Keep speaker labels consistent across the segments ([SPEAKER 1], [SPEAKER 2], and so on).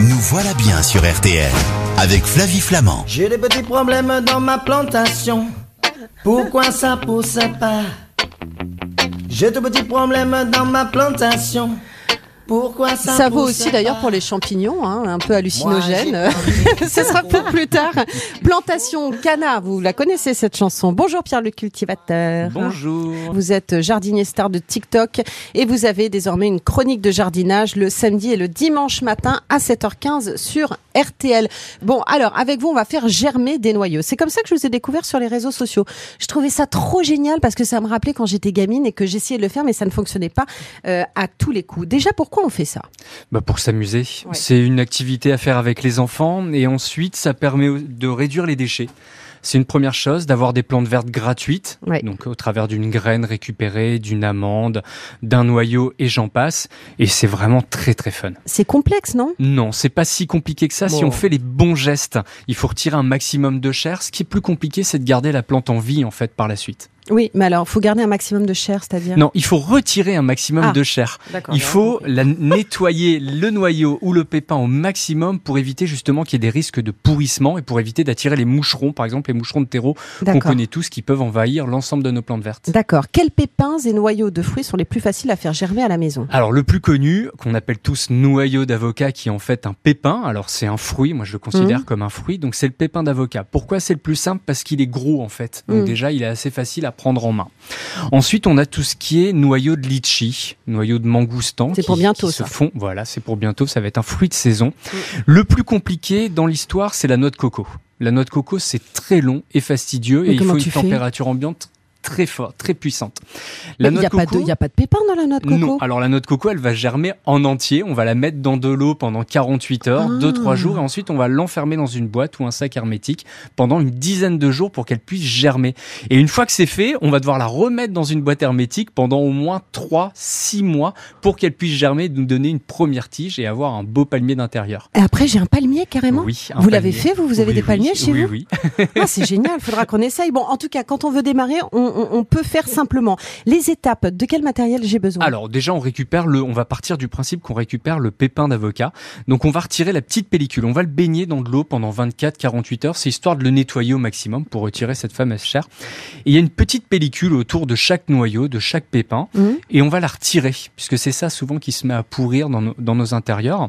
[SPEAKER 1] Nous voilà bien sur RTL avec Flavie Flamand.
[SPEAKER 2] J'ai des petits problèmes dans ma plantation. Pourquoi ça pousse pas? J'ai de petits problèmes dans ma plantation. Pourquoi ça
[SPEAKER 3] Ça vaut aussi d'ailleurs pour les champignons, hein, un peu hallucinogènes. Ce sera pour plus tard. Plantation Cana, vous la connaissez cette chanson. Bonjour Pierre le cultivateur.
[SPEAKER 4] Bonjour.
[SPEAKER 3] Vous êtes jardinier star de TikTok et vous avez désormais une chronique de jardinage le samedi et le dimanche matin à 7h15 sur RTL. Bon, alors avec vous, on va faire germer des noyaux. C'est comme ça que je vous ai découvert sur les réseaux sociaux. Je trouvais ça trop génial parce que ça me rappelait quand j'étais gamine et que j'essayais de le faire mais ça ne fonctionnait pas euh, à tous les coups. Déjà, pourquoi on fait ça?
[SPEAKER 4] Bah pour s'amuser.
[SPEAKER 3] Ouais.
[SPEAKER 4] C'est une activité à faire avec les enfants et ensuite ça permet de réduire les déchets. C'est une première chose d'avoir des plantes vertes gratuites,
[SPEAKER 3] Ouais.
[SPEAKER 4] donc au travers d'une graine récupérée, d'une amande, d'un noyau et j'en passe. Et c'est vraiment très très fun.
[SPEAKER 3] C'est complexe, non?
[SPEAKER 4] Non, c'est pas si compliqué que ça si on fait les bons gestes. Il faut retirer un maximum de chair. Ce qui est plus compliqué, c'est de garder la plante en vie en fait par la suite.
[SPEAKER 3] Oui, mais alors, faut garder un maximum de chair, c'est-à-dire
[SPEAKER 4] Non, il faut retirer un maximum
[SPEAKER 3] Ah.
[SPEAKER 4] de chair. Il faut la nettoyer le noyau ou le pépin au maximum pour éviter justement qu'il y ait des risques de pourrissement et pour éviter d'attirer les moucherons, par exemple les moucherons de terreau qu'on connaît tous qui peuvent envahir l'ensemble de nos plantes vertes.
[SPEAKER 3] D'accord. Quels pépins et noyaux de fruits sont les plus faciles à faire germer à la maison?
[SPEAKER 4] Alors le plus connu, qu'on appelle tous noyau d'avocat, qui est en fait un pépin. Alors c'est un fruit, moi je le considère
[SPEAKER 3] Mhm.
[SPEAKER 4] comme un fruit. Donc c'est le pépin d'avocat. Pourquoi c'est le plus simple? Parce qu'il est gros en fait. Donc
[SPEAKER 3] Mhm.
[SPEAKER 4] déjà il est assez facile à prendre en main. Ensuite on a tout ce qui est noyau de litchi, noyau de mangoustan.
[SPEAKER 3] C'est pour bientôt,
[SPEAKER 4] qui se
[SPEAKER 3] ça.
[SPEAKER 4] font. Voilà, c'est pour bientôt. Ça va être un fruit de saison. Le plus compliqué dans l'histoire, c'est la noix de coco. La noix de coco, c'est très long et fastidieux
[SPEAKER 3] Mais
[SPEAKER 4] et il faut une température ambiante très forte, très puissante.
[SPEAKER 3] Il
[SPEAKER 4] La
[SPEAKER 3] n'y
[SPEAKER 4] noix
[SPEAKER 3] a,
[SPEAKER 4] de
[SPEAKER 3] pas de-
[SPEAKER 4] coco,
[SPEAKER 3] y a pas de pépins dans la noix de coco
[SPEAKER 4] non, alors la noix de coco, elle va germer en entier. On va la mettre dans de l'eau pendant 48 heures,
[SPEAKER 3] Ah.
[SPEAKER 4] 2-3 jours, et ensuite on va l'enfermer dans une boîte ou un sac hermétique pendant une dizaine de jours pour qu'elle puisse germer. Et une fois que c'est fait, on va devoir la remettre dans une boîte hermétique pendant au moins 3-6 mois pour qu'elle puisse germer, nous donner une première tige et avoir un beau palmier d'intérieur.
[SPEAKER 3] Et après, j'ai un palmier carrément
[SPEAKER 4] Oui, un
[SPEAKER 3] Vous l'avez fait, vous Vous avez
[SPEAKER 4] Oui,
[SPEAKER 3] des
[SPEAKER 4] oui,
[SPEAKER 3] palmiers chez
[SPEAKER 4] oui,
[SPEAKER 3] vous
[SPEAKER 4] Oui,
[SPEAKER 3] Ah, c'est génial, il faudra qu'on essaye. Bon, en tout cas, quand on veut démarrer, on, on- on peut faire simplement. Les étapes, de quel matériel j'ai besoin?
[SPEAKER 4] Alors déjà on récupère le, on va partir du principe qu'on récupère le pépin d'avocat. Donc on va retirer la petite pellicule, on va le baigner dans de l'eau pendant 24-48 heures, c'est histoire de le nettoyer au maximum pour retirer cette fameuse chair. Et il y a une petite pellicule autour de chaque noyau, de chaque pépin,
[SPEAKER 3] Mhm.
[SPEAKER 4] et on va la retirer puisque c'est ça souvent qui se met à pourrir dans nos, dans nos intérieurs.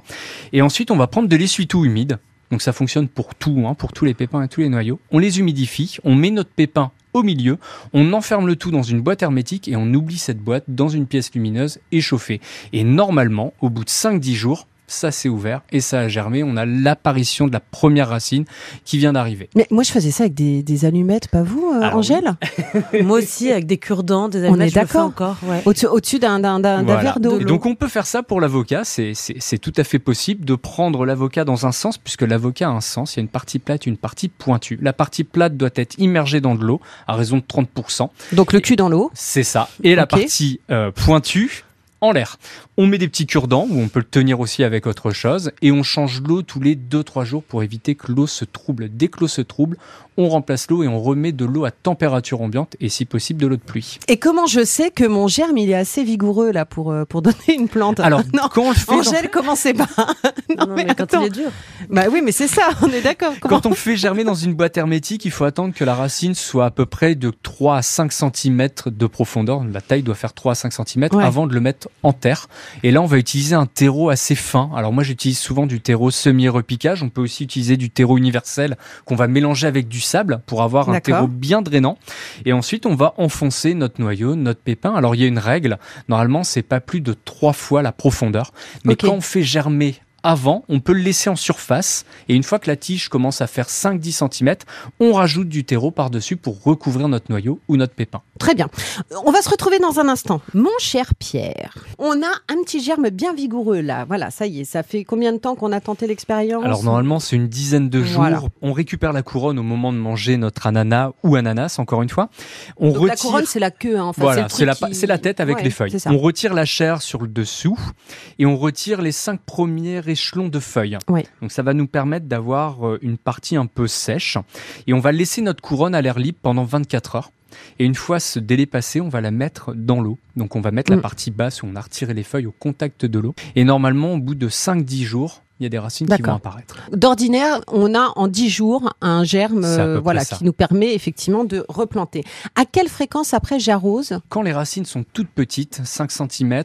[SPEAKER 4] Et ensuite on va prendre de l'essuie-tout humide. Donc ça fonctionne pour tout, hein, pour tous les pépins et tous les noyaux. On les humidifie, on met notre pépin au milieu, on enferme le tout dans une boîte hermétique et on oublie cette boîte dans une pièce lumineuse et chauffée. Et normalement, au bout de 5-10 jours, ça s'est ouvert et ça a germé. On a l'apparition de la première racine qui vient d'arriver.
[SPEAKER 3] Mais moi, je faisais ça avec des, des allumettes, pas vous, euh, Angèle?
[SPEAKER 5] Moi aussi, avec des cure-dents, des
[SPEAKER 3] On
[SPEAKER 5] allumettes,
[SPEAKER 3] est
[SPEAKER 5] le fais
[SPEAKER 3] d'accord.
[SPEAKER 5] encore. Ouais.
[SPEAKER 3] Au-dessus, au-dessus d'un, d'un, d'un- d'un
[SPEAKER 4] Voilà.
[SPEAKER 3] verre d'eau.
[SPEAKER 4] Et donc on peut faire ça pour l'avocat, c'est c'est- c'est tout à fait possible de prendre l'avocat dans un sens, puisque l'avocat a un sens, il y a une partie plate, une partie pointue. La partie plate doit être immergée dans de l'eau à raison de 30%.
[SPEAKER 3] Donc le cul dans l'eau.
[SPEAKER 4] C'est ça. Et la partie euh, pointue en l'air. On met des petits cure-dents où on peut le tenir aussi avec autre chose et on change l'eau tous les 2-3 jours pour éviter que l'eau se trouble. Dès que l'eau se trouble, on remplace l'eau et on remet de l'eau à température ambiante et si possible de l'eau de pluie.
[SPEAKER 3] Et comment je sais que mon germe, il est assez vigoureux là pour, euh, pour donner une plante?
[SPEAKER 4] Alors,
[SPEAKER 3] non.
[SPEAKER 4] quand on le fait dans-
[SPEAKER 3] Angèle, commencez pas?
[SPEAKER 5] Non, non,
[SPEAKER 3] mais
[SPEAKER 5] mais, quand
[SPEAKER 3] attends.
[SPEAKER 5] il est dur.
[SPEAKER 3] bah oui, mais c'est ça, on est d'accord. Comment-
[SPEAKER 4] Quand on fait germer dans une boîte hermétique, il faut attendre que la racine soit à peu près de 3 à 5 cm de profondeur. La taille doit faire 3 à 5 cm
[SPEAKER 3] Ouais.
[SPEAKER 4] avant de le mettre en terre. Et là, on va utiliser un terreau assez fin. Alors moi, j'utilise souvent du terreau semi-repiquage. On peut aussi utiliser du terreau universel qu'on va mélanger avec du sable pour avoir un terreau bien drainant. Et ensuite, on va enfoncer notre noyau, notre pépin. Alors il y a une règle. Normalement, c'est pas plus de 3 fois la profondeur. Mais quand on fait germer avant, on peut le laisser en surface et une fois que la tige commence à faire 5-10 cm, on rajoute du terreau par-dessus pour recouvrir notre noyau ou notre pépin.
[SPEAKER 3] Très bien. On va se retrouver dans un instant. Mon cher Pierre, on a un petit germe bien vigoureux là. Voilà, ça y est. Ça fait combien de temps qu'on a tenté l'expérience
[SPEAKER 4] Alors normalement c'est une dizaine de jours,
[SPEAKER 3] Voilà.
[SPEAKER 4] on récupère la couronne au moment de manger notre ananas ou ananas encore une fois. On
[SPEAKER 3] Donc la
[SPEAKER 4] retire
[SPEAKER 3] couronne, c'est la queue. Hein. Enfin,
[SPEAKER 4] voilà, c'est la,
[SPEAKER 3] qui-
[SPEAKER 4] la tête avec
[SPEAKER 3] Ouais,
[SPEAKER 4] les feuilles. On retire la chair sur le dessous et on retire les cinq premiers échelons de feuilles. Donc ça va nous permettre d'avoir euh, une partie un peu sèche et on va laisser notre couronne à l'air libre pendant 24 heures. Et une fois ce délai passé, on va la mettre dans l'eau. Donc on va mettre
[SPEAKER 3] Mm.
[SPEAKER 4] la partie basse où on a retiré les feuilles au contact de l'eau. Et normalement, au bout de 5-10 jours, il y a des racines qui vont apparaître.
[SPEAKER 3] D'ordinaire, on a en 10 jours un germe euh, voilà, qui nous permet effectivement de replanter. À quelle fréquence après j'arrose?
[SPEAKER 4] Quand les racines sont toutes petites, 5 cm,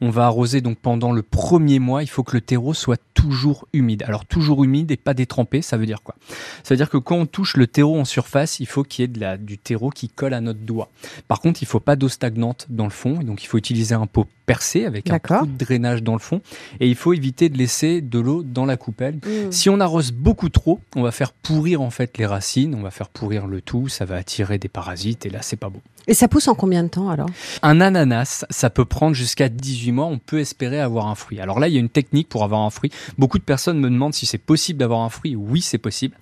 [SPEAKER 4] on va arroser donc pendant le premier mois, il faut que le terreau soit toujours humide. Alors toujours humide et pas détrempé, ça veut dire quoi? Ça veut dire que quand on touche le terreau en surface, il faut qu'il y ait de la, du terreau qui colle à notre doigt. Par contre, il faut pas d'eau stagnante dans le fond, et donc il faut utiliser un pot percé avec un trou de drainage dans le fond, et il faut éviter de laisser de l'eau dans la coupelle. Si on arrose beaucoup trop, on va faire pourrir en fait les racines, on va faire pourrir le tout, ça va attirer des parasites, et là c'est pas bon.
[SPEAKER 3] Et ça pousse en combien de temps alors?
[SPEAKER 4] Un ananas, ça peut prendre jusqu'à 18 mois, on peut espérer avoir un fruit. Alors là, il y a une technique pour avoir un fruit. Beaucoup de personnes me demandent si c'est possible d'avoir un fruit. Oui, c'est possible.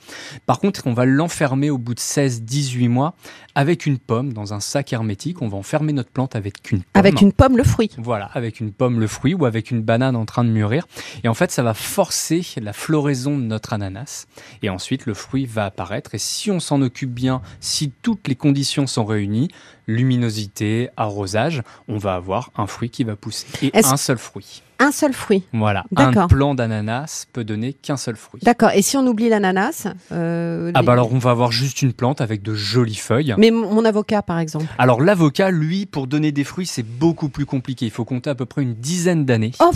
[SPEAKER 4] Par contre, on va l'enfermer au bout de 16-18 mois avec une pomme dans un sac hermétique. On va enfermer notre plante avec une pomme.
[SPEAKER 3] Avec une pomme, le fruit.
[SPEAKER 4] Voilà, avec une pomme le fruit ou avec une banane en train de mûrir. Et en fait, ça va forcer la floraison de notre ananas. Et ensuite, le fruit va apparaître. Et si on s'en occupe bien, si toutes les conditions sont réunies, luminosité, arrosage, on va avoir un fruit qui va pousser. Et un seul fruit.
[SPEAKER 3] Un seul fruit.
[SPEAKER 4] Voilà, un plant d'ananas peut donner qu'un seul fruit.
[SPEAKER 3] D'accord. Et si on oublie l'ananas euh,
[SPEAKER 4] Ah
[SPEAKER 3] les-
[SPEAKER 4] bah alors on va avoir juste une plante avec de jolies feuilles.
[SPEAKER 3] Mais mon avocat, par exemple.
[SPEAKER 4] Alors l'avocat, lui, pour donner des fruits, c'est beaucoup plus compliqué. Il faut compter à peu près une dizaine d'années.
[SPEAKER 3] Oh,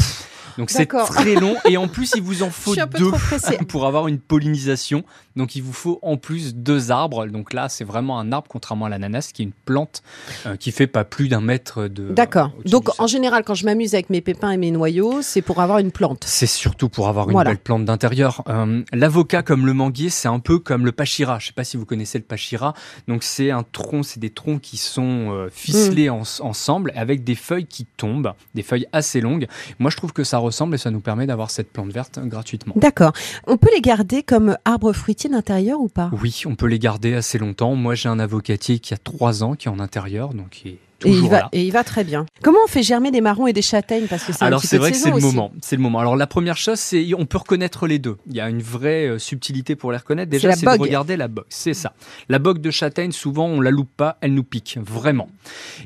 [SPEAKER 4] Donc c'est
[SPEAKER 3] D'accord.
[SPEAKER 4] très long et en plus il vous en faut deux pour avoir une pollinisation. Donc il vous faut en plus deux arbres. Donc là c'est vraiment un arbre contrairement à l'ananas qui est une plante euh, qui fait pas plus d'un mètre de.
[SPEAKER 3] D'accord.
[SPEAKER 4] au-dessus
[SPEAKER 3] Donc en général, quand je m'amuse avec mes pépins et mes noyaux, c'est pour avoir une plante.
[SPEAKER 4] C'est surtout pour avoir une
[SPEAKER 3] Voilà.
[SPEAKER 4] belle plante d'intérieur. Euh, L'avocat comme le manguier, c'est un peu comme le pachira. Je sais pas si vous connaissez le pachira. Donc c'est un tronc, c'est des troncs qui sont euh, ficelés en- ensemble avec des feuilles qui tombent, des feuilles assez longues. Moi je trouve que ça ressemble et ça nous permet d'avoir cette plante verte gratuitement.
[SPEAKER 3] D'accord. On peut les garder comme arbres fruitiers d'intérieur ou pas?
[SPEAKER 4] Oui, on peut les garder assez longtemps. Moi, j'ai un avocatier qui a trois ans, qui est en intérieur, donc il est
[SPEAKER 3] et il, va,
[SPEAKER 4] là.
[SPEAKER 3] et il va très bien. Comment on fait germer des marrons et des châtaignes? Parce que c'est
[SPEAKER 4] Alors c'est vrai que c'est le moment. C'est le moment. Alors la première chose, c'est on peut reconnaître les deux. Il y a une vraie euh, subtilité pour les reconnaître. Déjà, c'est de regarder la bogue. C'est ça. La bogue de châtaigne, souvent on la loupe pas, elle nous pique vraiment.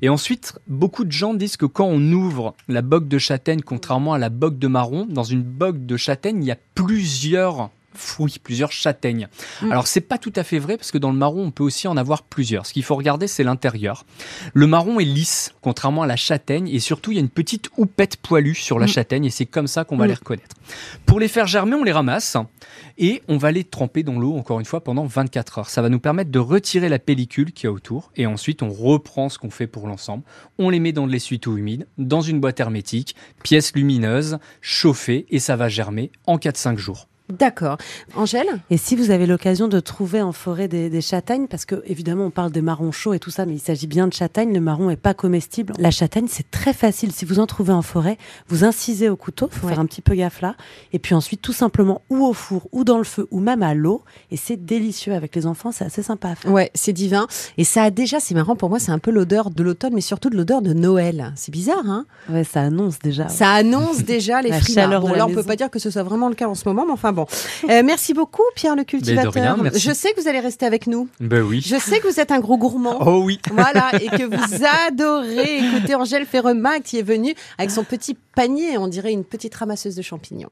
[SPEAKER 4] Et ensuite, beaucoup de gens disent que quand on ouvre la bogue de châtaigne, contrairement à la bogue de marron, dans une bogue de châtaigne, il y a plusieurs fruits, plusieurs châtaignes.
[SPEAKER 3] Mm.
[SPEAKER 4] Alors c'est pas tout à fait vrai parce que dans le marron on peut aussi en avoir plusieurs. Ce qu'il faut regarder c'est l'intérieur. Le marron est lisse contrairement à la châtaigne et surtout il y a une petite houppette poilue sur la
[SPEAKER 3] Mm.
[SPEAKER 4] châtaigne et c'est comme ça qu'on va
[SPEAKER 3] Mm.
[SPEAKER 4] les reconnaître. Pour les faire germer on les ramasse et on va les tremper dans l'eau encore une fois pendant 24 heures. Ça va nous permettre de retirer la pellicule qui est autour et ensuite on reprend ce qu'on fait pour l'ensemble. On les met dans de l'essuie-tout humide, dans une boîte hermétique, pièce lumineuse, chauffée et ça va germer en 4-5 jours.
[SPEAKER 3] D'accord. Angèle
[SPEAKER 5] Et si vous avez l'occasion de trouver en forêt des, des châtaignes, parce que évidemment on parle des marrons chauds et tout ça, mais il s'agit bien de châtaignes. Le marron est pas comestible. La châtaigne c'est très facile. Si vous en trouvez en forêt, vous incisez au couteau, faut
[SPEAKER 3] Ouais.
[SPEAKER 5] faire un petit peu gaffe là, et puis ensuite tout simplement ou au four ou dans le feu ou même à l'eau, et c'est délicieux avec les enfants. C'est assez sympa à faire.
[SPEAKER 3] Ouais, c'est divin. Et ça a déjà, c'est marrant pour moi, c'est un peu l'odeur de l'automne, mais surtout de l'odeur de Noël. C'est bizarre, hein?
[SPEAKER 5] Ouais, ça annonce déjà.
[SPEAKER 3] Ça annonce déjà les
[SPEAKER 5] chaleur
[SPEAKER 3] Bon,
[SPEAKER 5] de
[SPEAKER 3] là, on peut
[SPEAKER 5] maison.
[SPEAKER 3] pas dire que ce soit vraiment le cas en ce moment, mais enfin bon. Euh, merci beaucoup, Pierre le cultivateur.
[SPEAKER 4] rien, merci.
[SPEAKER 3] Je sais que vous allez rester avec nous.
[SPEAKER 4] Ben oui.
[SPEAKER 3] Je sais que vous êtes un gros gourmand.
[SPEAKER 4] Oh oui.
[SPEAKER 3] Voilà, et que vous adorez écouter Angèle Ferremac qui est venue avec son petit panier, on dirait une petite ramasseuse de champignons.